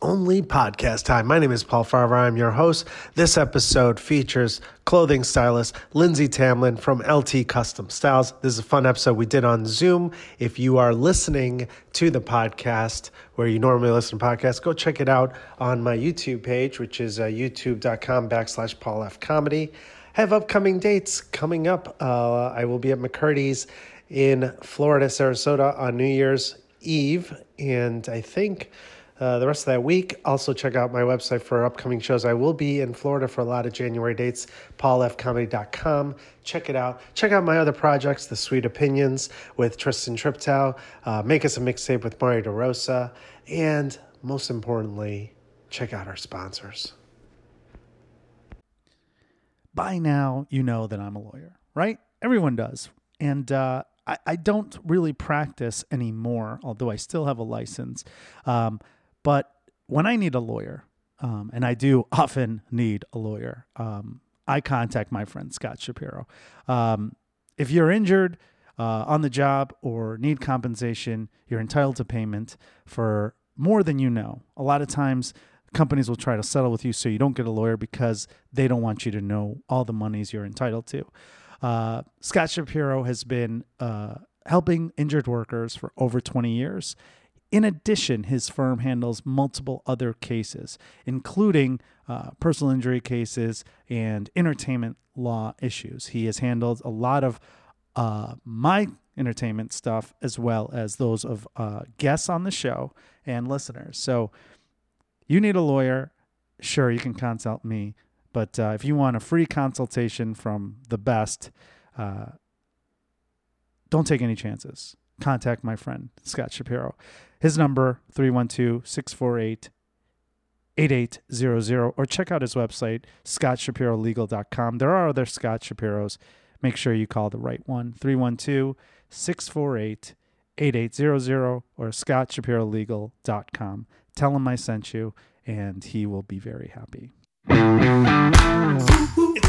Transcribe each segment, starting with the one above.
Only Podcast Time. My name is Paul Farahvar. I'm your host. This episode features clothing stylist Lindsey Tamblyn from LT Custom Styles. This is a fun episode we did on Zoom. If you are listening to the podcast where you normally listen to podcasts, go check it out on my YouTube page, which is uh, youtube.com backslash Paul F Comedy. I have upcoming dates coming up. Uh, I will be at McCurdy's in Florida, Sarasota on New Year's Eve, and I think uh, the rest of that week. Also, check out my website for upcoming shows. I will be in Florida for a lot of January dates, paulfcomedy.com. Check it out. Check out my other projects, The Sweet Opinions with Tristan Triptow, uh, Make Us a Mixtape with Mario DeRosa, and most importantly, check out our sponsors. By now, you know that I'm a lawyer, right? Everyone does. And uh, I, I don't really practice anymore, although I still have a license. Um, but when I need a lawyer, um, and I do often need a lawyer, um, I contact my friend Scott Shapiro. Um, if you're injured uh, on the job or need compensation, you're entitled to payment for more than you know. A lot of times, companies will try to settle with you so you don't get a lawyer because they don't want you to know all the monies you're entitled to. Uh, Scott Shapiro has been uh, helping injured workers for over 20 years. In addition, his firm handles multiple other cases, including uh, personal injury cases and entertainment law issues. He has handled a lot of uh, my entertainment stuff as well as those of uh, guests on the show and listeners. So, you need a lawyer, sure, you can consult me. But uh, if you want a free consultation from the best, uh, don't take any chances. Contact my friend, Scott Shapiro. His number, 312 648 8800, or check out his website, scottshapirolegal.com. There are other Scott Shapiros. Make sure you call the right one, 312 648 8800 or scottshapirolegal.com. Tell him I sent you, and he will be very happy.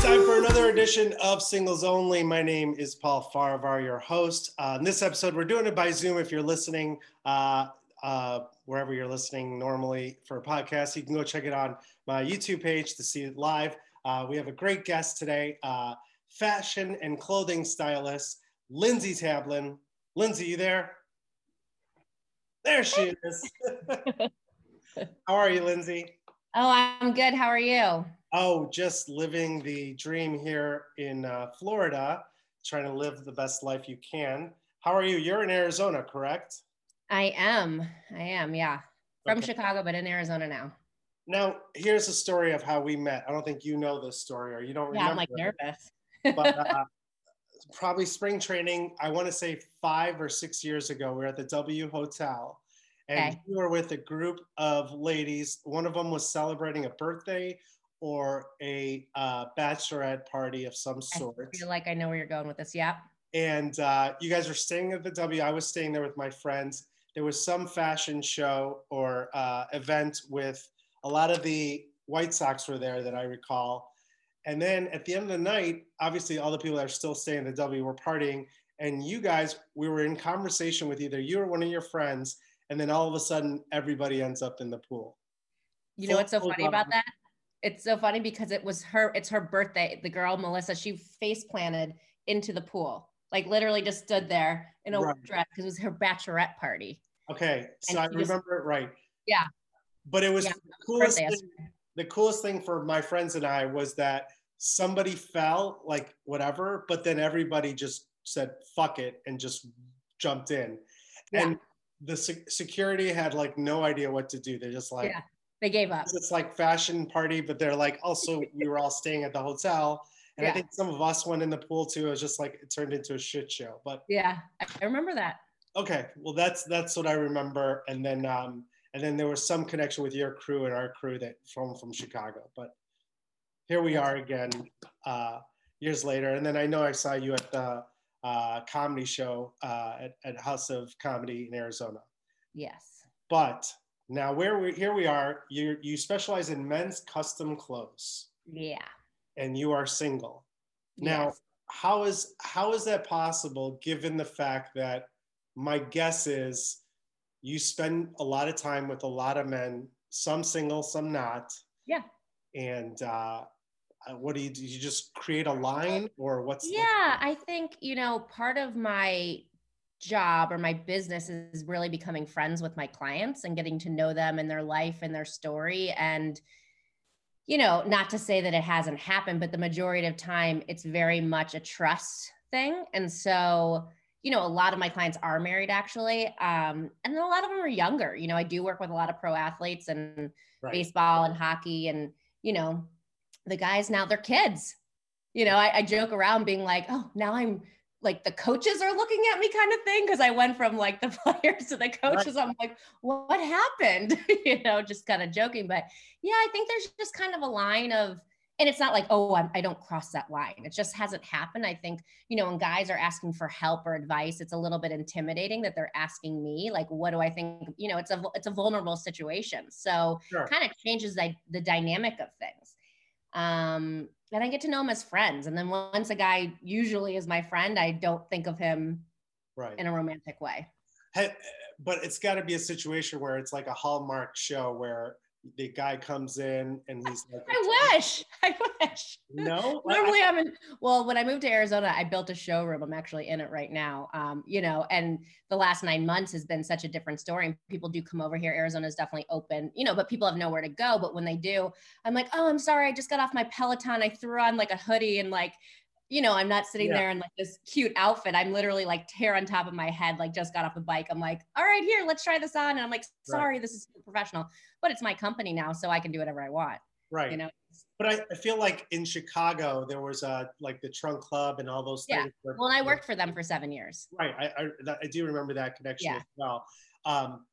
Time for another edition of Singles Only. My name is Paul Farahvar, your host. Uh, in this episode, we're doing it by Zoom. If you're listening, uh, uh, wherever you're listening normally for a podcast, you can go check it on my YouTube page to see it live. Uh, we have a great guest today, uh, fashion and clothing stylist Lindsey Tamblyn. Lindsey, you there? There she is. How are you, Lindsey? Oh, I'm good. How are you? Oh, just living the dream here in uh, Florida, trying to live the best life you can. How are you? You're in Arizona, correct? I am. I am, yeah. From Okay. Chicago, but in Arizona now. Now, here's a story of how we met. I don't think you know this story or you don't Yeah, remember. I'm like it, nervous. but uh, probably spring training, I want to say five or six years ago, we were at the W Hotel. And Okay. you were with a group of ladies. One of them was celebrating a birthday or a uh, bachelorette party of some sort. I feel like I know where you're going with this. Yep. and uh, you guys were staying at the W. I was staying there with my friends. There was some fashion show or uh, event with a lot of the White Sox were there that I recall. And then at the end of the night, obviously all the people that are still staying at the W were partying. And you guys, we were in conversation with either you or one of your friends, and then all of a sudden everybody ends up in the pool. You know what's so funny about that? It's so funny because it was her, it's her birthday. The girl, Melissa, she face planted into the pool. Like literally just stood there in a Right. dress because it was her bachelorette party. Okay, so I she just- remember it right. Yeah. But it was Yeah, the coolest birthday. thing the coolest thing for my friends and I was that somebody fell, like whatever, but then everybody just said fuck it and just jumped in. Yeah. And the se- security had like no idea what to do. They're just like, Yeah. They gave up. it's like fashion party, but they're like, also, we were all staying at the hotel. And I think some of us went in the pool too. It was just like, it turned into a shit show. But Yeah. I I remember that. okay, well, that's that's what I remember. And then, um, and then there was some connection with your crew and our crew that from from Chicago. But here we are again, uh, years later. And then I know I saw you at the uh, comedy show uh, at, at House of Comedy in Arizona. Yes. But now where we here we are. You you specialize in men's custom clothes, Yeah. and you are single. Now, Yes. how is how is that possible given the fact that my guess is you spend a lot of time with a lot of men some single, some not. Yeah. And uh, uh, what do you do? You just create a line, or what's? the- Yeah, I think, you know, part of my job or my business is really becoming friends with my clients and getting to know them and their life and their story. And, you know, not to say that it hasn't happened, but the majority of time it's very much a trust thing. And so, you know, a lot of my clients are married actually. Um, and then a lot of them are younger. You know, I do work with a lot of pro athletes and Right. baseball and hockey and, you know, the guys now they're kids. You know, I, I joke around being like, oh, now I'm like the coaches are looking at me kind of thing because I went from like the players to the coaches. I'm like, what happened? you know, just kind of joking. But yeah, I think there's just kind of a line of, and it's not like, oh, I'm, I don't cross that line. It just hasn't happened. I think, you know, when guys are asking for help or advice, it's a little bit intimidating that they're asking me, like, what do I think? You know, it's a it's a vulnerable situation. So Sure. kind of changes the, the dynamic of things. Um, and I get to know him as friends. And then once a guy usually is my friend, I don't think of him Right. in a romantic way. Ha- but it's got to be a situation where it's like a Hallmark show where the guy comes in and he's like, I wish. I wish. No, I- Normally I'm in, well, when I moved to Arizona, I built a showroom. I'm actually in it right now. Um, you know, and the last nine months has been such a different story. And people do come over here. Arizona is definitely open, you know, but people have nowhere to go. But when they do, I'm like, oh, I'm sorry. I just got off my Peloton. I threw on like a hoodie and like, you know, I'm not sitting Yeah. there in like this cute outfit. I'm literally like tear on top of my head, like just got off the bike. I'm like, all right, here, let's try this on. And I'm like, sorry, this is professional, but it's my company now, so I can do whatever I want. right. You know, But I, I feel like in Chicago there was a like the Trunk Club and all those Yeah. things. where- well, and I worked for them for seven years. Right. I, I, I do remember that connection Yeah. as well. Um,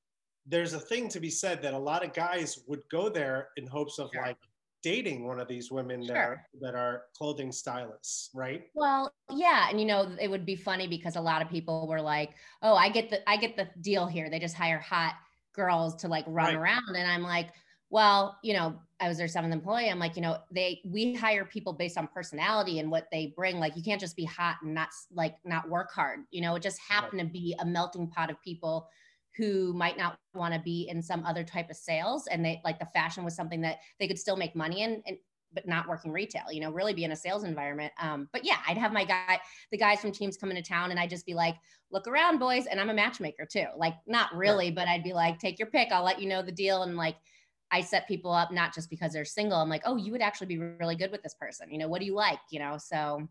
there's a thing to be said that a lot of guys would go there in hopes of Sure. like dating one of these women that Sure. are, that are clothing stylists, right? Well, yeah, and you know, it would be funny because a lot of people were like, "Oh, I get the I get the deal here. They just hire hot girls to like run Right. around." And I'm like, "Well, you know, I was their seventh employee. I'm like, you know, they we hire people based on personality and what they bring. Like, you can't just be hot and not like not work hard. You know, it just happened to be a melting pot of people." Who might not want to be in some other type of sales and they like the fashion was something that they could still make money in and but not working retail you know really be in a sales environment. Um, but yeah i'd have my guy the guys from teams come into town and i'd just be like look around boys and i'm a matchmaker too like not really but i'd be like take your pick i'll let you know the deal and like i set people up not just because they're single. I'm like oh you would actually be really good with this person you know what do you like? You know so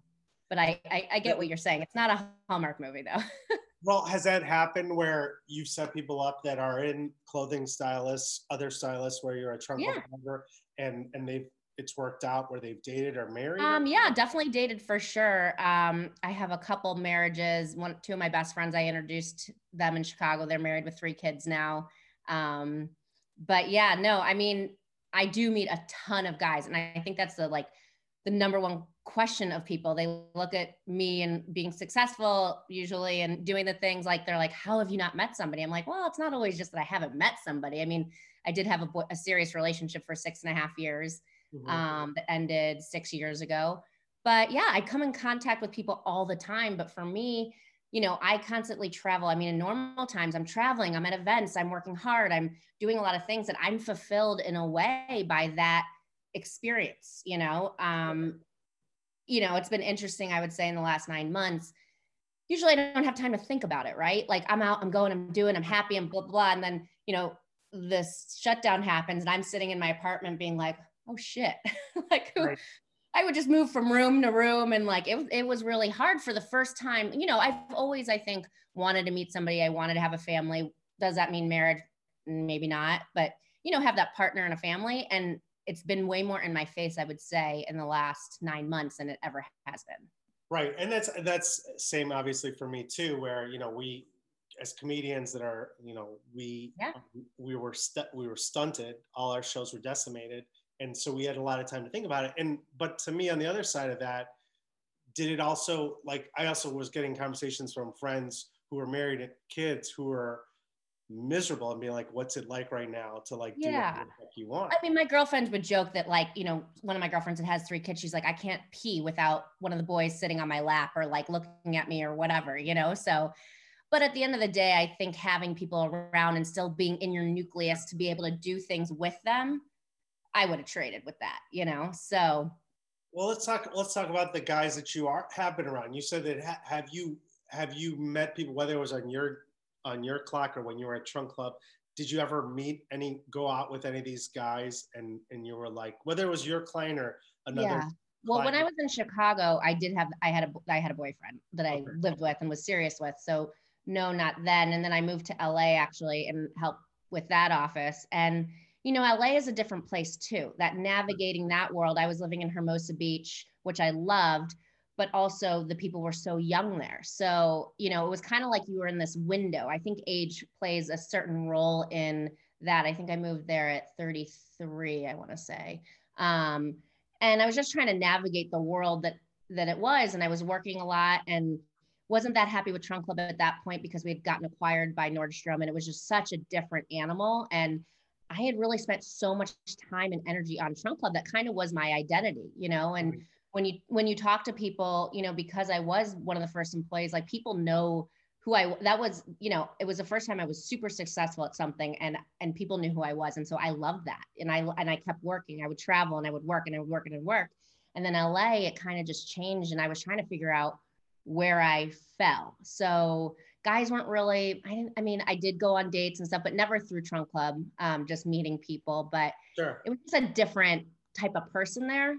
but i i, I get what you're saying. It's not a hallmark movie though Well, has that happened where you've set people up that are in clothing stylists, other stylists, where you're a Trunk Yeah. member, and and they've it's worked out where they've dated or married? Um, yeah, definitely dated for sure. Um, I have a couple marriages. One, two of my best friends, I introduced them in Chicago. They're married with three kids now. Um, but yeah, no, I mean, I do meet a ton of guys, and I think that's the like the number one question of people. They look at me and being successful usually and doing the things like they're like, "How have you not met somebody?" I'm like, "Well, it's not always just that I haven't met somebody. I mean, I did have a, a serious relationship for six and a half years." Mhm. um, that ended six years ago. But yeah, I come in contact with people all the time. But for me, you know, I constantly travel. I mean, in normal times, I'm traveling, I'm at events, I'm working hard, I'm doing a lot of things that I'm fulfilled in a way by that experience, you know. Um, you know, it's been interesting, I would say, in the last nine months. Usually I don't have time to think about it, right? Like I'm out, I'm going, I'm doing, I'm happy, and blah, blah. And then, you know, this shutdown happens and I'm sitting in my apartment being like, oh shit. like who Right. I would just move from room to room and like it, it was really hard for the first time. You know, I've always, I think, wanted to meet somebody. I wanted to have a family. Does that mean marriage? Maybe not, but you know, have that partner and a family. And it's been way more in my face, I would say, in the last nine months than it ever has been. Right, and that's that's same obviously for me too. Where you know we, as comedians that are you know we Yeah. we were stu- we were stunted. All our shows were decimated, and so we had a lot of time to think about it. And but to me, on the other side of that, did it also like I also was getting conversations from friends who were married and kids who were miserable and being like, "What's it like right now to like do Yeah. whatever the heck you want?" I mean, my girlfriends would joke that, like, you know, one of my girlfriends that has three kids, she's like, I can't pee without one of the boys sitting on my lap or like looking at me or whatever, you know? So, but at the end of the day, I think having people around and still being in your nucleus to be able to do things with them, I would have traded with that, you know? So. Well, let's talk, let's talk about the guys that you are, have been around. You said that, ha- have you, have you met people, whether it was on your, on your clock or when you were at Trunk Club, did you ever meet any, go out with any of these guys and, and you were like, whether it was your client or another yeah. Well, when I was in Chicago, I did have I had a I had a boyfriend that I okay. lived with and was serious with. So no, not then. And then I moved to LA actually and helped with that office. And you know, LA is a different place too. That mm-hmm. navigating that world. I was living in Hermosa Beach, which I loved, but also the people were so young there. So, you know, it was kind of like you were in this window. I think age plays a certain role in that. I think I moved there at 33, I want to say. Um, and I was just trying to navigate the world that that it was. And I was working a lot and wasn't that happy with Trunk Club at that point because we had gotten acquired by Nordstrom and it was just such a different animal. And I had really spent so much time and energy on Trunk Club that kind of was my identity, you know. And. When you when you talk to people, you know, because I was one of the first employees, like people know who I that was, you know, it was the first time I was super successful at something and and people knew who I was. And so I loved that. And I and I kept working. I would travel and I would work and I would work and I would work. And then LA, it kind of just changed. And I was trying to figure out where I fell. So guys weren't really, I didn't, I mean, I did go on dates and stuff, but never through Trunk Club, um, just meeting people. But sure. it was just a different type of person there.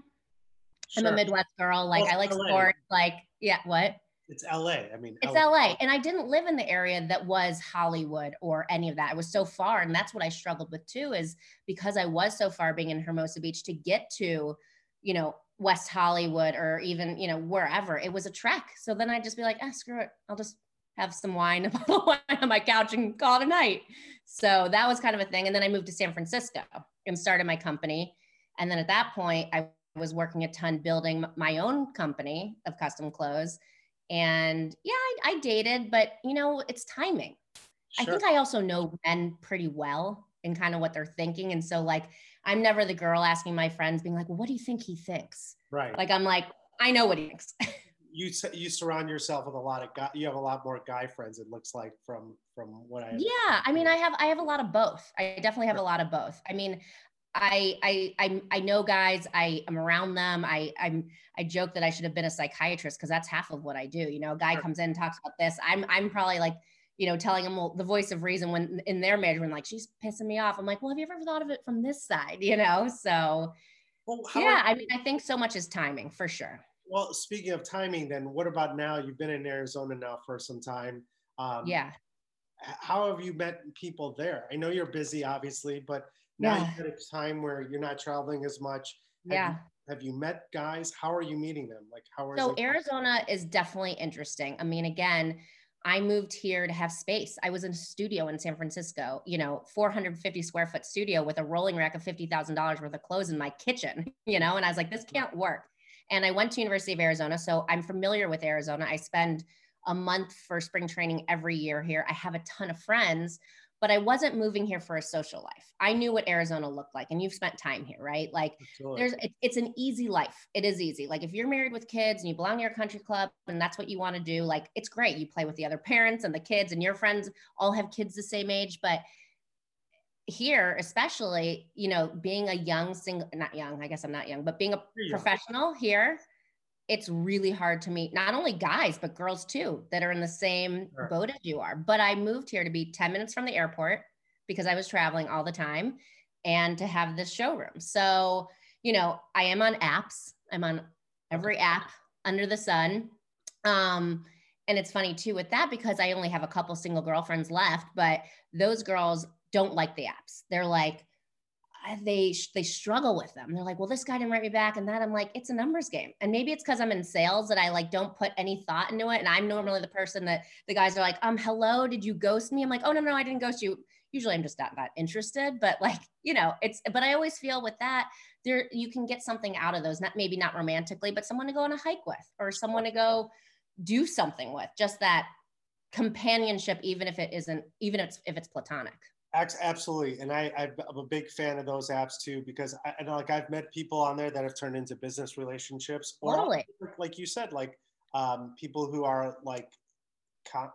Sure. I'm a Midwest girl. Like well, I like LA. sports. Like, yeah, what? It's LA. I mean, it's LA. LA. And I didn't live in the area that was Hollywood or any of that. It was so far. And that's what I struggled with too, is because I was so far being in Hermosa Beach to get to, you know, West Hollywood or even, you know, wherever, it was a trek. So then I'd just be like, ah, screw it. I'll just have some wine, a bottle of wine, on my couch and call it a night. So that was kind of a thing. And then I moved to San Francisco and started my company. And then at that point, I was working a ton building my own company of custom clothes and yeah, I, I dated, but you know, it's timing. Sure. I think I also know men pretty well and kind of what they're thinking. And so, like, I'm never the girl asking my friends, being like, well, what do you think he thinks? Right. Like, I'm like, I know what he thinks. you you surround yourself with a lot of guy you have a lot more guy friends it looks like from from what i yeah i mean i have i have a lot of both i definitely have a lot of both i mean I, I I I know guys. I am around them. I I'm I joke that I should have been a psychiatrist because that's half of what I do. You know, a guy comes in talks about this. I'm I'm probably like you know telling them well, the voice of reason when in their marriage when like she's pissing me off. I'm like, well, have you ever thought of it from this side? You know, so well, yeah. I mean, I think so much is timing for sure. Well, speaking of timing, then what about now? You've been in Arizona now for some time. Um, yeah. How have you met people there? I know you're busy, obviously, but now yeah. you're at a time where you're not traveling as much. Have yeah. You, have you met guys? How are you meeting them? Like how are so Arizona is definitely interesting. I mean, again, I moved here to have space. I was in a studio in San Francisco, you know, 450 square foot studio with a rolling rack of $50,000 worth of clothes in my kitchen, you know, and I was like, this can't work. And I went to University of Arizona, so I'm familiar with Arizona. I spend a month for spring training every year here. I have a ton of friends, but I wasn't moving here for a social life. I knew what Arizona looked like, and you've spent time here, right? Like, there's it, it's an easy life. It is easy. Like, if you're married with kids and you belong to your country club and that's what you want to do, like, it's great. You play with the other parents and the kids, and your friends all have kids the same age. But here, especially, you know, being a young single, not young, I guess I'm not young, but being a professional here, it's really hard to meet not only guys but girls too that are in the same sure. boat as you are. But i moved here to be 10 minutes from the airport because i was traveling all the time and to have this showroom. So you know i am on apps. I'm on every app under the sun. Um and it's funny too with that because i only have a couple single girlfriends left but those girls don't like the apps. They're like they they struggle with them. They're like, well, this guy didn't write me back, and that I'm like, it's a numbers game, and maybe it's because I'm in sales that I like don't put any thought into it, and I'm normally the person that the guys are like, um, hello, did you ghost me? I'm like, oh no, no, I didn't ghost you. Usually, I'm just not that interested, but like, you know, it's. But I always feel with that, there you can get something out of those. Not maybe not romantically, but someone to go on a hike with, or someone to go do something with. Just that companionship, even if it isn't, even if it's if it's platonic. Absolutely, and I, I'm a big fan of those apps too because I, know like I've met people on there that have turned into business relationships, or totally. like you said, like um, people who are like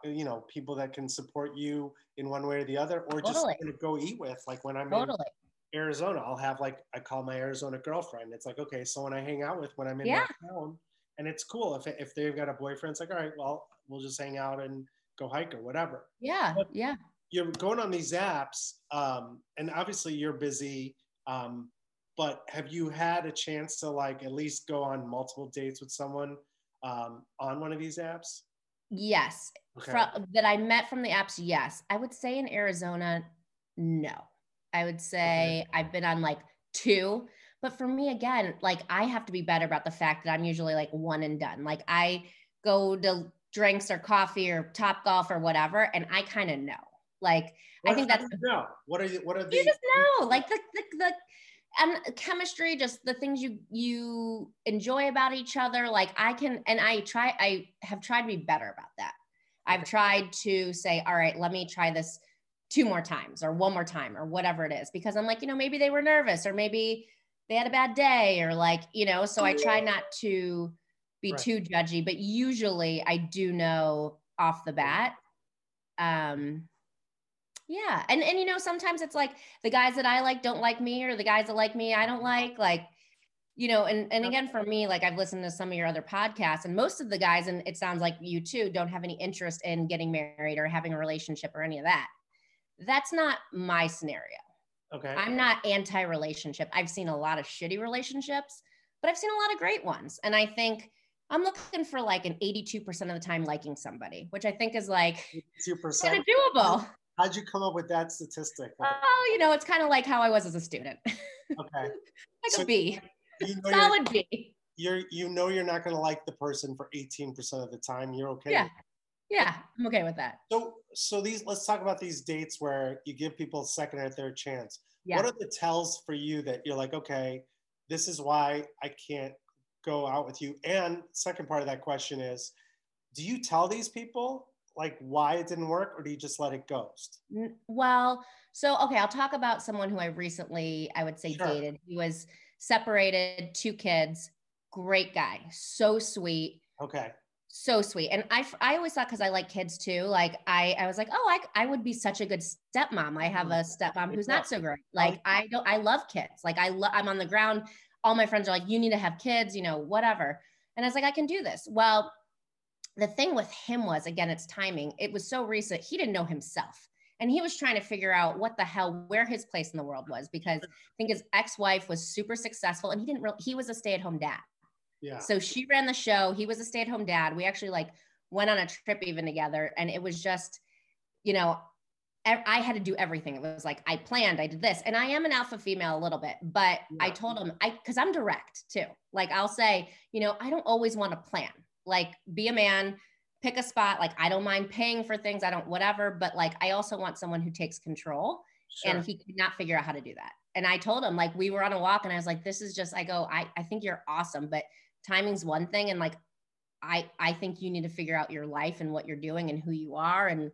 you know people that can support you in one way or the other, or just Totally. kind of go eat with. Like when I'm Totally. in Arizona, I'll have like I call my Arizona girlfriend. It's like okay, someone I hang out with when I'm in Yeah. town, and it's cool if if they've got a boyfriend. It's like all right, well we'll just hang out and go hike or whatever. Yeah. But- Yeah. You're going on these apps, um, and obviously you're busy. Um, but have you had a chance to like at least go on multiple dates with someone um, on one of these apps? Yes. Okay. Fro- that I met from the apps, yes. I would say in Arizona, no. I would say I've been on like two. But for me, again, like I have to be better about the fact that I'm usually like one and done. Like I go to drinks or coffee or Topgolf or whatever, and I kind of know. Like I think that's how do you know. What are you, what are the you just know like the, the the and chemistry just the things you you enjoy about each other like i can and i try i have tried to be better about that i've tried to say all right let me try this two more times or one more time or whatever it is because i'm like you know maybe they were nervous or maybe they had a bad day or like you know so i try not to be Right. too judgy but usually i do know off the bat um yeah and and you know sometimes it's like the guys that i like don't like me or the guys that like me i don't like like you know and and again for me like i've listened to some of your other podcasts and most of the guys and it sounds like you too don't have any interest in getting married or having a relationship or any of that. That's not my scenario. Okay? i'm not anti-relationship. I've seen a lot of shitty relationships but i've seen a lot of great ones and i think i'm looking for like an 82% of the time liking somebody which i think is like Two kind of doable How'd you come up with that statistic? Oh, you know, it's kind of like how I was as a student, Okay, like So a B, you know solid B. you're you know you're not going to like the person for eighteen percent of the time. You're okay. Yeah. Yeah, I'm okay with that. So so these let's talk about these dates where you give people a second or third chance. Yeah. What are the tells for you that you're like, okay, this is why I can't go out with you? And second part of that question is, do you tell these people like why it didn't work, or do you just let it ghost? Well, so okay, I'll talk about someone who I recently, I would say, Sure. dated. He was separated, two kids, great guy, so sweet, Okay. so sweet. And I, I always thought because I like kids too, like I, I was like, oh, I, I would be such a good stepmom. I have a mm-hmm. stepmom who's not so great. Like I don't, I love kids. Like I, lo- I'm on the ground. All my friends are like, you need to have kids, you know, whatever. And I was like, I can do this. Well, the thing with him was, again, it's timing. It was so recent. He didn't know himself. And he was trying to figure out what the hell, where his place in the world was, because I think his ex-wife was super successful and he didn't really, he was a stay-at-home dad. Yeah. So she ran the show. He was a stay-at-home dad. We actually like went on a trip even together, and it was just, you know, I I had to do everything. It was like I planned, I did this, and I am an alpha female a little bit, but I told him I because I'm direct too. Like I'll say, you know, I don't always want to plan. Like be a man, pick a spot. Like I don't mind paying for things. I don't whatever, but like I also want someone who takes control Sure. and he could not figure out how to do that. And I told him, like, we were on a walk and I was like, this is just, I go, I, I think you're awesome, but timing's one thing. And like, I, I think you need to figure out your life and what you're doing and who you are. And,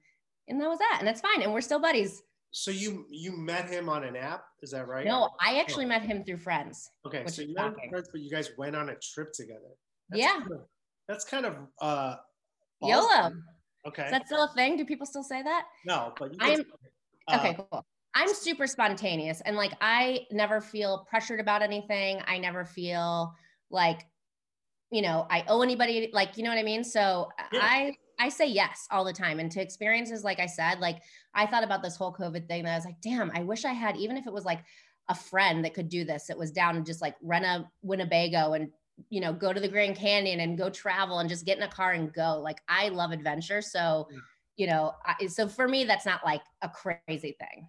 and that was that. And that's fine. And we're still buddies. so you you met him on an app, is that right? No, I actually met him through friends. Okay, so you met shocking. but you guys went on a trip together. Yeah. kind of- that's kind of uh. YOLO. Okay. Is that still a thing? Do people still say that? no, but you I'm- uh, Okay, cool. I'm super spontaneous and like I never feel pressured about anything. I never feel like, you know, I owe anybody like, you know what I mean? So Yeah. I I say yes all the time. And to experiences, like I said, like I thought about this whole COVID thing that I was like, damn, I wish I had, even if it was like a friend that could do this, it was down and just like rent a Winnebago and you know, go to the Grand Canyon and go travel and just get in a car and go. Like I love adventure. So, Yeah. you know, I, so for me, that's not like a crazy thing.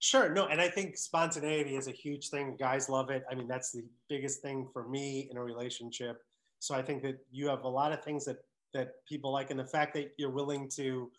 Sure, no, and I think spontaneity is a huge thing. Guys love it. I mean, that's the biggest thing for me in a relationship. So I think that you have a lot of things that that people like, and the fact that you're willing to,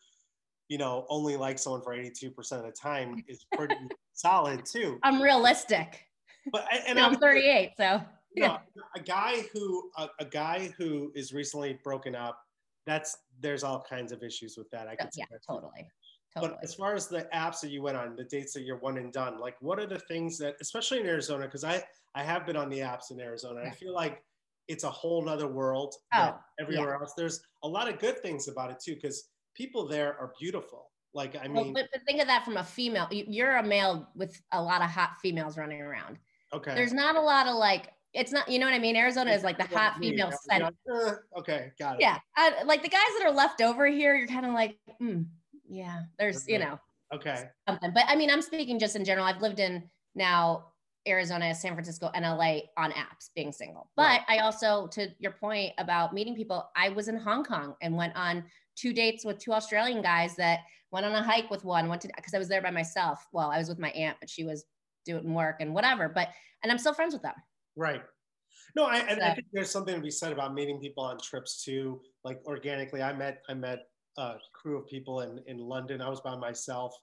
you know, only like someone for 82% of the time is pretty solid too. I'm realistic. But and I'm I'm 38, so know, a guy who a, a guy who is recently broken up, that's there's all kinds of issues with that. I could yeah, totally, totally. But as far as the apps that you went on, the dates that you're one and done, like what are the things that, especially in Arizona, because I I have been on the apps in Arizona. I feel like it's a whole nother world. Oh, everywhere else. There's a lot of good things about it too, because people there are beautiful. Like I mean, well, but, but think of that from a female. You're a male with a lot of hot females running around. okay. There's not a lot of like. It's not. You know what I mean? Arizona is like the hot female center. uh, okay, got it. Yeah, uh, like the guys that are left over here, you're kind of like, hmm, yeah. There's you know Okay. something. But I mean, I'm speaking just in general. I've lived in now Arizona, San Francisco, and LA on apps being single. But Right. I also, to your point about meeting people, I was in Hong Kong and went on two dates with two Australian guys that went on a hike with one, went to because I was there by myself. Well, I was with my aunt, but she was doing work and whatever. But and I'm still friends with them. Right. No, I, and I So- think there's something to be said about meeting people on trips too, like organically. I met I met a crew of people in in London. I was by myself,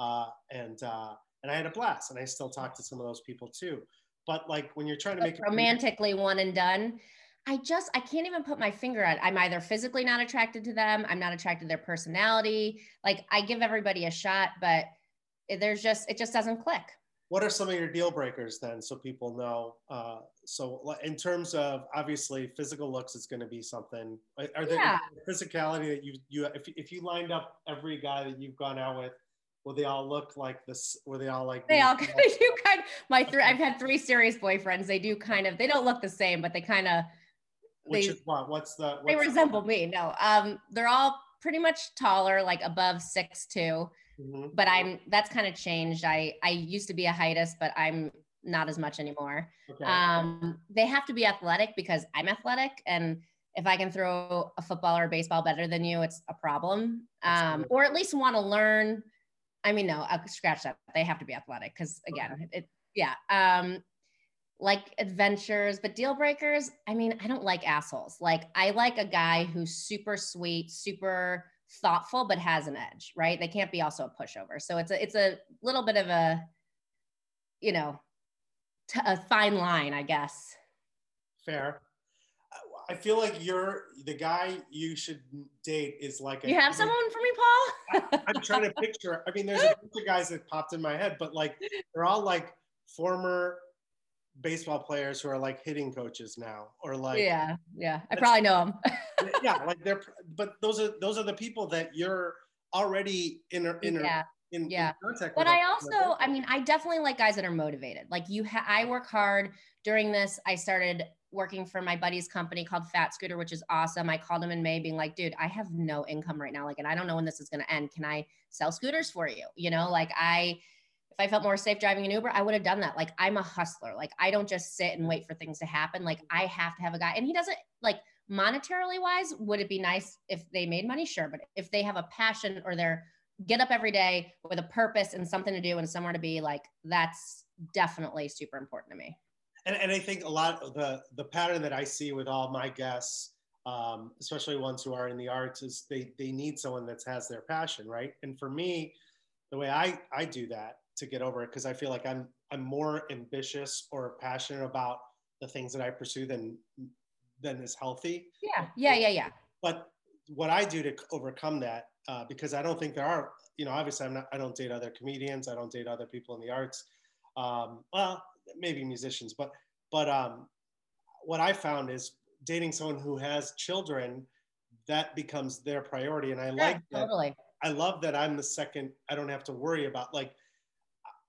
uh, and uh, and I had a blast. And I still talk to some of those people too. But like when you're trying to make it romantically one and done. I just I can't even put my finger on. I'm either physically not attracted to them. I'm not attracted to their personality. Like I give everybody a shot, but there's just it just doesn't click. What are some of your deal breakers then so people know uh, so in terms of obviously physical looks is going to be something are there Yeah. physicality that you you if, if you lined up every guy that you've gone out with will they all look like this were they all like They all kind of do kind. My three I've had three serious boyfriends. They do kind of they don't look the same, but they kind of which they- is what what's the they what's resemble me. No, um, they're all pretty much taller, like above six two. Mhm. But I'm that's kind of changed. I I used to be a heightist, but I'm not as much anymore. okay Um, they have to be athletic because I'm athletic, and if I can throw a football or a baseball better than you, it's a problem. Um, or at least want to learn. I mean, no, I'll scratch that. They have to be athletic because again, it yeah. Um, like adventures, but deal breakers. I mean, I don't like assholes. Like I like a guy who's super sweet, super thoughtful, but has an edge, right? They can't be also a pushover. So it's a it's a little bit of a, you know, t- a fine line, I guess. fair I- I feel like you're the guy you should date is like a You have someone for me, Paul? I'm trying to picture. I mean, there's a bunch of guys that popped in my head, but like they're all like former baseball players who are like hitting coaches now, or like yeah, yeah. I probably know them yeah, like they're. But those are those are the people that you're already in in yeah. in, yeah. in contact But. I also, I mean, I definitely like guys that are motivated. Like you, ha- I work hard. During this, I started working for my buddy's company called Phat Scooter, which is awesome. I called him in May, being like, "Dude, I have no income right now. Like, and I don't know when this is going to end. Can I sell scooters for you? You know, like I." If I felt more safe driving an Uber, I would have done that. Like I'm a hustler. Like I don't just sit and wait for things to happen. Like I have to have a guy, and he doesn't like monetarily wise. Would it be nice if they made money? Sure, but if they have a passion or they're get up every day with a purpose and something to do and somewhere to be like that's definitely super important to me and, and I think a lot of the the pattern that I see with all my guests, um, especially ones who are in the arts, is they they need someone that has their passion, right? And for me, the way I I do that to get over it, because I feel like I'm I'm more ambitious or passionate about the things that I pursue than than is healthy. yeah yeah yeah yeah But what I do to overcome that, uh, because I don't think there are, you know, obviously I'm not, I don't date other comedians, I don't date other people in the arts. Um, well, maybe musicians, but but um, what I found is dating someone who has children, that becomes their priority, and I like that. totally I love that I'm the second. I don't have to worry about like.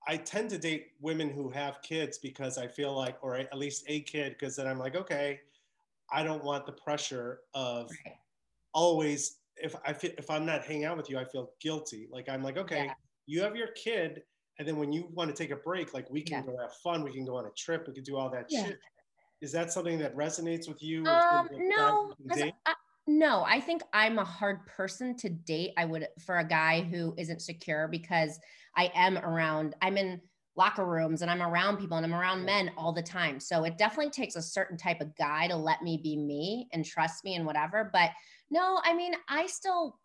I tend to date women who have kids because I feel like, or at least a kid, because then I'm like, okay, I don't want the pressure of right. always if I feel, if I'm not hanging out with you, I feel guilty. Like I'm like, okay, Yeah. you have your kid, and then when you want to take a break, like we can Yeah. go have fun, we can go on a trip, we can do all that Yeah. shit. Is that something that resonates with you? um no guys you can 'cause date? I, no i think i'm a hard person to date i would for a guy who isn't secure because i am around i'm in locker rooms and i'm around people and i'm around men all the time. So it definitely takes a certain type of guy to let me be me and trust me and whatever. But no i mean i still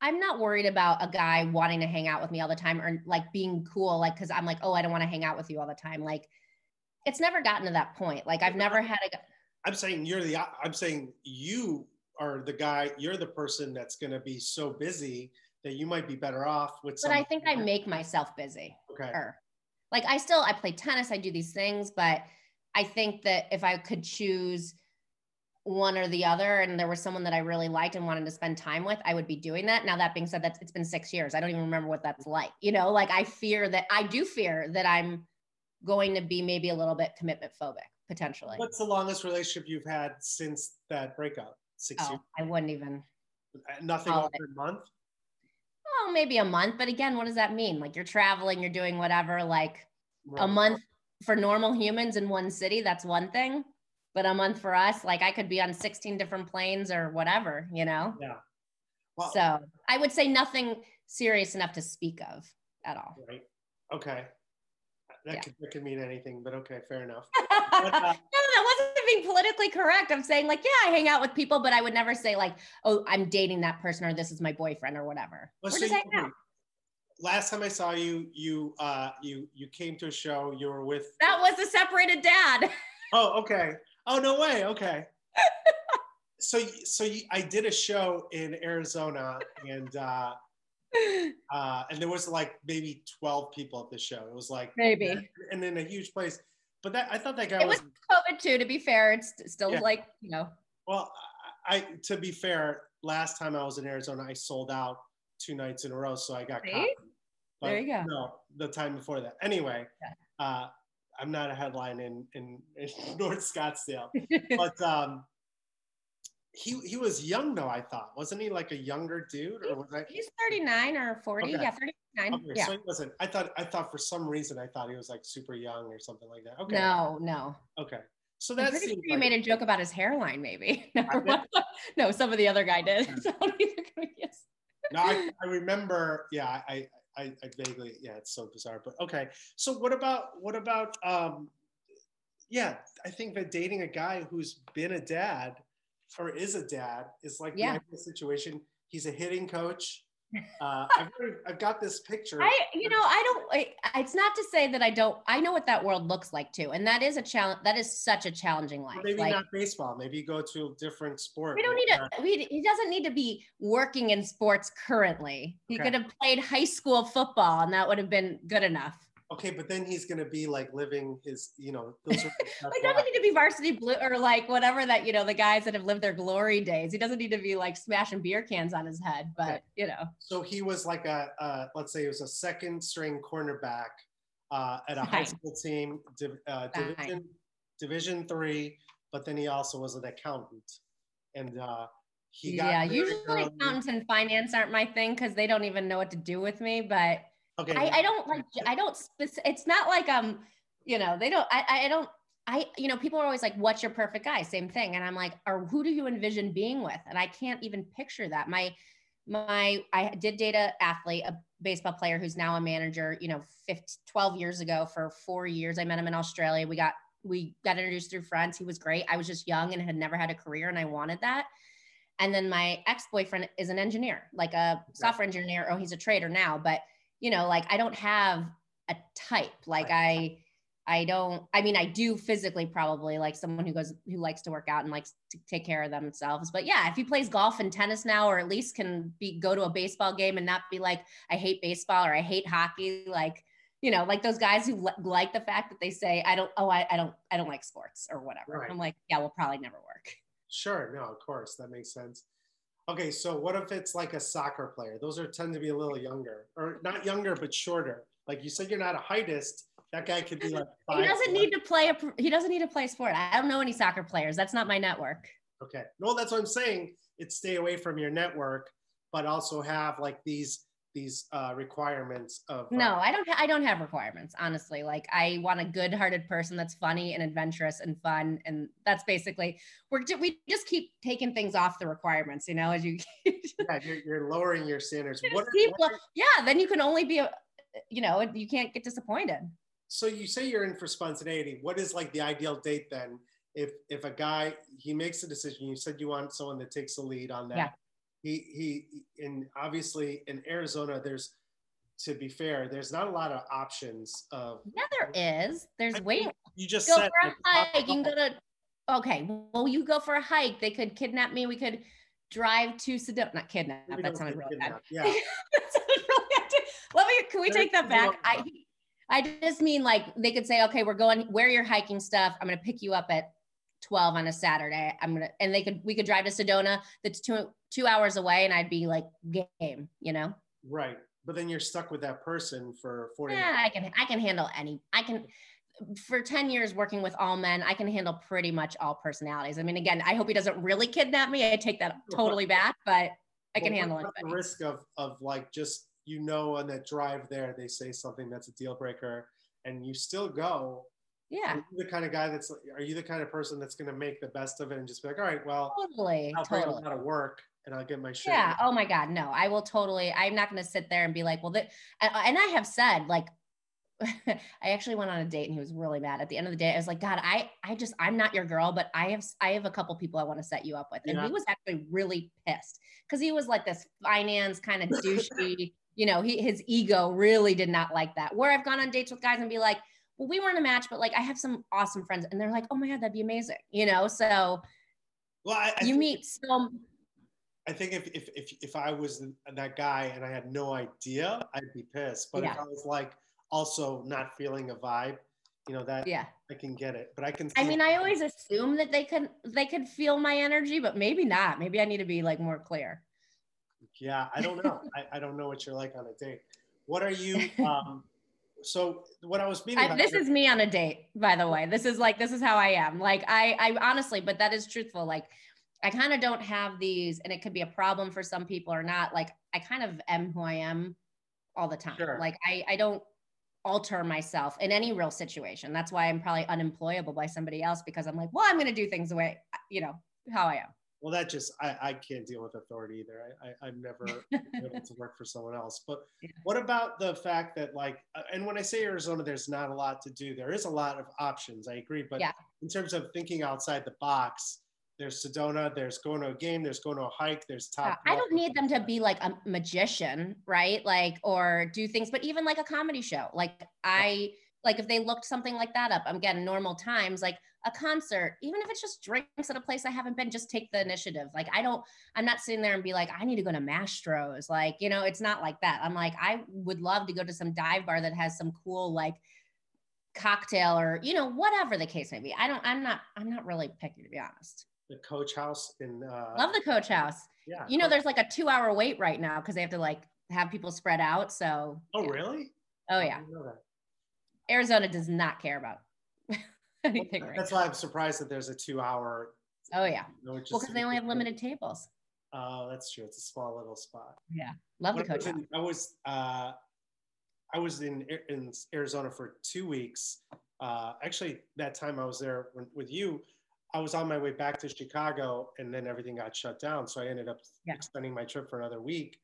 i'm not worried about a guy wanting to hang out with me all the time or like being cool like because i'm like oh i don't want to hang out with you all the time. Like it's never gotten to that point. Like i've never had a I'm saying you're the. I'm saying you are the guy. You're the person that's going to be so busy that you might be better off with. but I think I make myself busy. Okay. Or like I still I play tennis, I do these things, but I think that if I could choose one or the other and there was someone that I really liked and wanted to spend time with, I would be doing that. Now that being said, that's it's been six years. I don't even remember what that's like. You know, like I fear that I do fear that I'm going to be maybe a little bit commitment phobic potentially. What's the longest relationship you've had since that breakup? Six oh, years? I wouldn't even. Uh, nothing over a month? Oh, maybe a month. But again, what does that mean? Like you're traveling, you're doing whatever, like right. a month for normal humans in one city, that's one thing but a month for us, like I could be on 16 different planes or whatever, you know? Yeah. Well, so I would say nothing serious enough to speak of at all. Right. Okay. That, yeah. could, that could mean anything, but okay, fair enough. but, uh, no, that wasn't being politically correct. I'm saying like, yeah, I hang out with people, but I would never say like, oh, I'm dating that person or this is my boyfriend or whatever. Well, We're so just out last time I saw you, you uh, you you came to a show. You were with. That was a separated dad. Oh, okay. Oh no way. Okay. so so you, I did a show in Arizona and uh, uh, and there was like maybe 12 people at the show. It was like maybe and in a huge place. But that I thought that guy it was, was COVID too. To be fair, it's still yeah. like you know. Well, I to be fair, last time I was in Arizona, I sold out two nights in a row, so I got right? caught. But there you go. No, the time before that. Anyway, yeah. uh, I'm not a headline in in, in North Scottsdale, but um, he he was young though. I thought wasn't he like a younger dude or was I? He's 39 or 40. Okay. Yeah, 39. Okay, yeah. So he wasn't. I thought I thought for some reason I thought he was like super young or something like that. Okay. No, no. Okay. So that's. Sure you made a joke about his hairline, maybe. No, some of the other guy did. no, I, I remember. Yeah, I I, I vaguely, yeah, it's so bizarre. But okay, so what about what about? um Yeah, I think that dating a guy who's been a dad or is a dad is like yeah. the ideal situation. He's a hitting coach uh, I've, I've got this picture. I, you know, I don't. I, it's not to say that I don't. I know what that world looks like too, and that is a challenge. That is such a challenging life. maybe like, not baseball. Maybe you go to a different sport. We don't need to. We, he doesn't need to be working in sports currently. He okay. could have played high school football, and that would have been good enough. Okay, but then he's gonna be like living his, you know, those are like doesn't need to be varsity blue or like whatever that you know the guys that have lived their glory days. He doesn't need to be like smashing beer cans on his head, but okay. you know. So he was like a, uh, let's say, he was a second string cornerback uh, at a high school team, uh, division division three, but then he also was an accountant, and uh, he got yeah. Usually, accountants and finance aren't my thing because they don't even know what to do with me, but Okay. I, I don't like, I don't, it's not like, um, you know, they don't, I, I don't, I, you know, people are always like, what's your perfect guy? Same thing. And I'm like, or who do you envision being with? And I can't even picture that. My, my, I did date a athlete, a baseball player who's now a manager, you know, 15, 12 years ago for four years. I met him in Australia. We got, we got introduced through friends. He was great. I was just young and had never had a career and I wanted that. And then my ex-boyfriend is an engineer, like a software engineer. Oh, he's a trader now, but you know, like I don't have a type. Like I, I don't, I mean, I do physically probably like someone who goes, who likes to work out and likes to take care of themselves. But yeah, if he plays golf and tennis now, or at least can be, go to a baseball game and not be like, I hate baseball or I hate hockey. Like, you know, like those guys who like the fact that they say, I don't, oh, I, I don't, I don't like sports or whatever. Right. I'm like, yeah, we'll probably never work. Sure. No, of course. That makes sense. Okay, so what if it's like a soccer player? Those are tend to be a little younger, or not younger but shorter. Like you said, you're not a heightist. That guy could be like. he doesn't need to play a. He doesn't need to play sport. I don't know any soccer players. That's not my network. Okay, no, that's what I'm saying. It's stay away from your network, but also have like these these uh, requirements of uh, no i don't ha- i don't have requirements honestly. Like i want a good-hearted person that's funny and adventurous and fun and that's basically we're we just keep taking things off the requirements you know as you yeah you're, you're, lowering your standards. What, what yeah then you can only be a, you know you can't get disappointed. So you say you're in for spontaneity. What is like the ideal date then? If if a guy he makes a decision you said you want someone that takes the lead on that. Yeah he he and obviously in Arizona there's to be fair there's not a lot of options of yeah there is. There's I way you just go said, for a hike you can go to okay well you go for a hike. They could kidnap me. We could drive to Sedona not kidnap we that sounded really bad. yeah. Really let me can we take that back? I I just mean like they could say okay we're going where you're hiking stuff. I'm going to pick you up at 12 on a Saturday. I'm gonna and they could we could drive to Sedona that's two two hours away and I'd be like game, you know? Right. But then you're stuck with that person for 40 Yeah, I can I can handle any I can for 10 years working with all men, I can handle pretty much all personalities. I mean, again, I hope he doesn't really kidnap me. I take that totally back, but I can Well, handle it. The risk of of like just you know on that drive there they say something that's a deal breaker and you still go. Yeah, Are you the kind of guy that's are you the kind of person that's gonna make the best of it and just be like, all right, well, totally, I'll totally. a lot of work and I'll get my shit. Yeah. Oh my God. No, I will totally. I'm not going to sit there and be like, well, that, and and I have said, like, I actually went on a date and he was really mad. At the end of the day, I was like, God, I, I just, I'm not your girl, but I have, I have a couple people I want to set you up with. And Yeah. he was actually really pissed because he was like this finance kind of douchey, you know, he, his ego really did not like that. Where I've gone on dates with guys and be like, well, we weren't a match, but like, I have some awesome friends. And they're like, oh my God, that'd be amazing. You know, so Well, I, I you think- meet some. I think if, if if if I was that guy and I had no idea, I'd be pissed. But if I was like also not feeling a vibe, you know that yeah. I can get it. But I can. I mean, I always assume that they could they could feel my energy, but maybe not. Maybe I need to be like more clear. Yeah, I don't know. I, I don't know what you're like on a date. What are you? Um, so what I was meaning. I, this is me on a date, by the way. This is like this is how I am. Like I I honestly, but that is truthful. Like I kind of don't have these, and it could be a problem for some people or not. Like I kind of am who I am all the time. Sure. Like I I don't alter myself in any real situation. That's why I'm probably unemployable by somebody else because I'm like, well, I'm going to do things the way you know how I am. Well, that just I, I can't deal with authority either. I, I I'm never able to work for someone else. But Yeah. what about the fact that like, uh, and when I say Arizona, there's not a lot to do. There is a lot of options. I agree. But Yeah. in terms of thinking outside the box, there's Sedona. There's going to a game. There's going to a hike. There's Yeah, top. I don't need them to be like a magician, right? Like, or do things, but even like a comedy show. Like, I like if they looked something like that up, I'm getting normal times, like a concert, even if it's just drinks at a place I haven't been, just take the initiative. Like, I don't, I'm not sitting there and be like, I need to go to Mastro's. Like, you know, it's not like that. I'm like, I would love to go to some dive bar that has some cool, like, cocktail or you know whatever the case may be i don't i'm not i'm not really picky to be honest the coach house in. Uh, love the coach house Yeah. you know, there's like a two hour wait right now because they have to like have people spread out. So, Oh yeah. really? oh yeah, didn't know that. Arizona does not care about anything right That's now. why I'm surprised that there's a two-hour. Oh yeah, you know, well because they only have limited tables. Oh, that's true. It's a small little spot. Yeah. Love the When I was coach. in- I was uh, I was in in Arizona for two weeks. Uh, actually, that time I was there when- with you, I was on my way back to Chicago, and then everything got shut down. So I ended up Yeah. extending my trip for another week.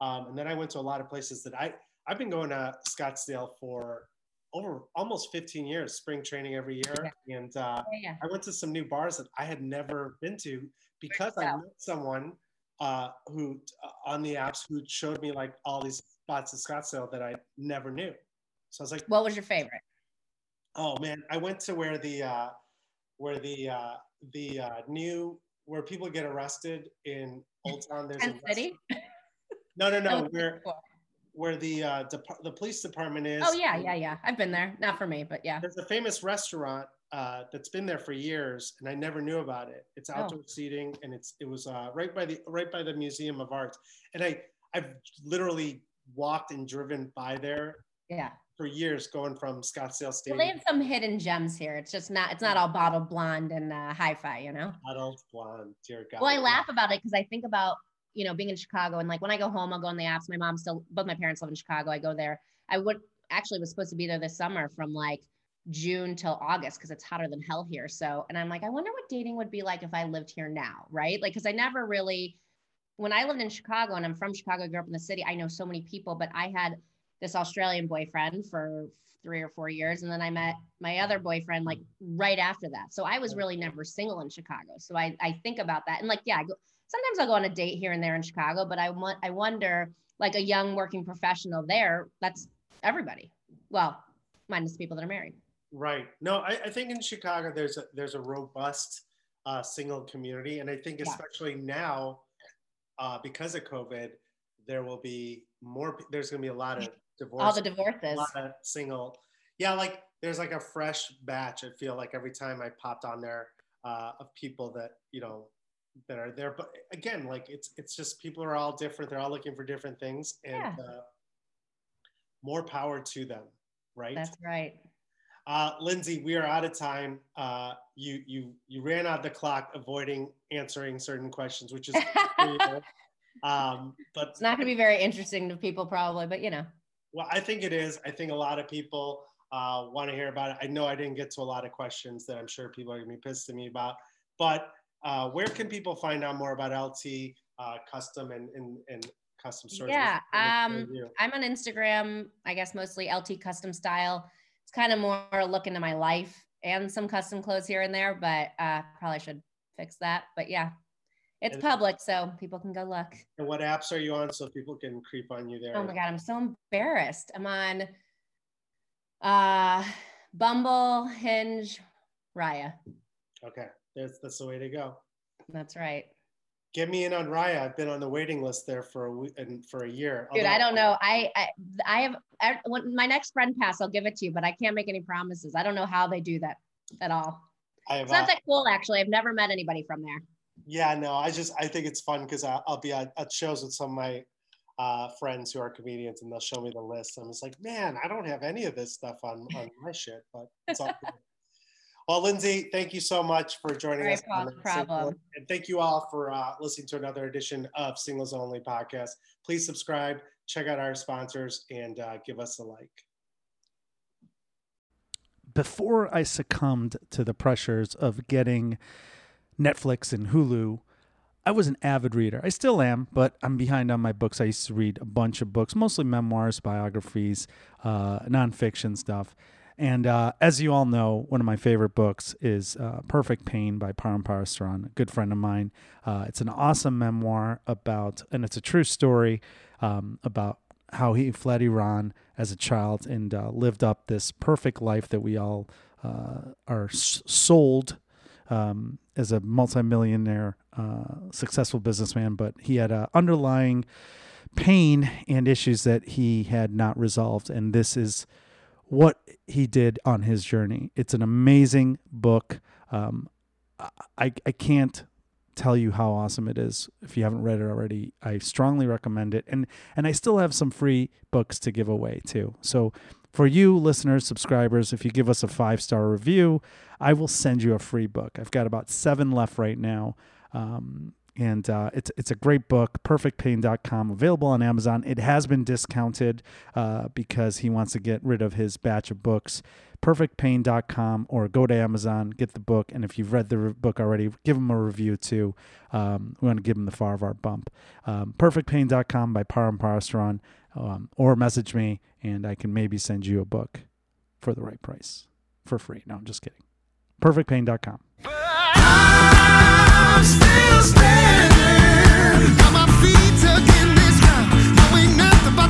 Um, and then I went to a lot of places that I I've been going to Scottsdale for over almost 15 years, spring training every year, and uh, Yeah, yeah. I went to some new bars that I had never been to because I met someone uh, who uh, on the apps who showed me like all these spots in Scottsdale that I never knew. So I was like, What was your favorite? oh man, I went to where the uh, where the uh, the uh, new where people get arrested in Old Town. There's a City. No, no, no. Where cool. Where the uh, dep- the police department is. Oh yeah, yeah, yeah. I've been there. Not for me, but yeah. There's a famous restaurant uh, that's been there for years, and I never knew about it. It's Oh. outdoor seating, and it's it was uh, right by the right by the Museum of Art. And I I've literally walked and driven by there Yeah. for years, going from Scottsdale Well, Stadium, they have some hidden gems here. It's just not. It's not all bottled blonde and uh, hi-fi, you know. adult blonde. Dear God. Well, I laugh about it because I think about, you know, being in Chicago and like when I go home, I'll go on the apps. My mom still, both my parents live in Chicago. I go there. I would actually was supposed to be there this summer from like June till August because it's hotter than hell here. So, and I'm like, I wonder what dating would be like if I lived here now, right? Like, because I never really, when I lived in Chicago and I'm from Chicago, I grew up in the city, I know so many people, but I had this Australian boyfriend for three or four years. And then I met my other boyfriend like right after that. So I was oh. really never single in Chicago. So I, I think about that. And like, yeah, I go, sometimes I'll go on a date here and there in Chicago, but I want, I wonder like a young working professional there, that's everybody. Well, minus people that are married. Right. No, I, I think in Chicago there's a there's a robust uh, single community, and I think Yeah. especially now uh, because of COVID, there will be more. There's going to be a lot of divorce. All the a divorces. lot of single. Yeah, like there's like a fresh batch. I feel like every time I popped on there, uh, of people that you know that are there. But again, like it's it's just people are all different. They're all looking for different things, and Yeah. uh, more power to them, right? That's right. Uh, Lindsey, we are out of time. Uh, you you you ran out the clock, avoiding answering certain questions, which is um, but It's not going to be very interesting to people, probably, but you know. well, I think it is. I think a lot of people uh, want to hear about it. I know I didn't get to a lot of questions that I'm sure people are gonna be pissed at me about, but uh, where can people find out more about LT uh, custom and, and and custom stores? Yeah, um. I'm on Instagram, I guess mostly LT Custom Style. It's kind of more a look into my life and some custom clothes here and there, but uh, probably should fix that. But yeah, it's And- public, so people can go look. and what apps are you on so people can creep on you there? Oh my God, I'm so embarrassed. I'm on uh, Bumble, Hinge, Raya. Okay, that's that's the way to go. That's right. Get me in on Raya. I've been on the waiting list there for a week and for a year. Dude, Although- I don't know. I, I, I have I, when my next friend pass, I'll give it to you, but I can't make any promises. I don't know how they do that at all. I have, It's not uh, that cool, actually. I've never met anybody from there. Yeah, no, I just I think it's fun because I'll, be at, at shows with some of my uh, friends who are comedians, and they'll show me the list. I'm just like, man, I don't have any of this stuff on on my shit, but it's all good. Well, Lindsey, thank you so much for joining All right, us. on the problem. And thank you all for uh, listening to another edition of Singles Only Podcast. Please subscribe, check out our sponsors, and uh, give us a like. before I succumbed to the pressures of getting Netflix and Hulu, I was an avid reader. I still am, but I'm behind on my books. I used to read a bunch of books, mostly memoirs, biographies, uh, nonfiction stuff. And uh, as you all know, one of my favorite books is uh, Perfect Pain by Param Parasaran, a good friend of mine. Uh, it's an awesome memoir about, and it's a true story um, about how he fled Iran as a child and uh, lived up this perfect life that we all uh, are s- sold um, as a multimillionaire, uh, successful businessman. But he had a underlying pain and issues that he had not resolved, and this is what he did on his journey. It's an amazing book. Um, I I can't tell you how awesome it is. If you haven't read it already i strongly recommend it. And and i still have some free books to give away too. So for you listeners subscribers if you give us a five star review i will send you a free book. I've got about seven left right now. Um, and uh, it's it's a great book perfectpain.com available on amazon. It has been discounted uh, because he wants to get rid of his batch of books. perfectpain.com or go to amazon get the book and if you've read the re- book already give him a review too. Um, we want to give him the far of our bump. Um, perfectpain.com by Param Parasaran um, or message me and i can maybe send you a book for the right price for free. No i'm just kidding. perfectpain.com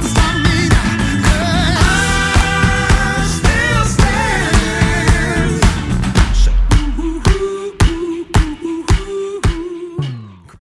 stop me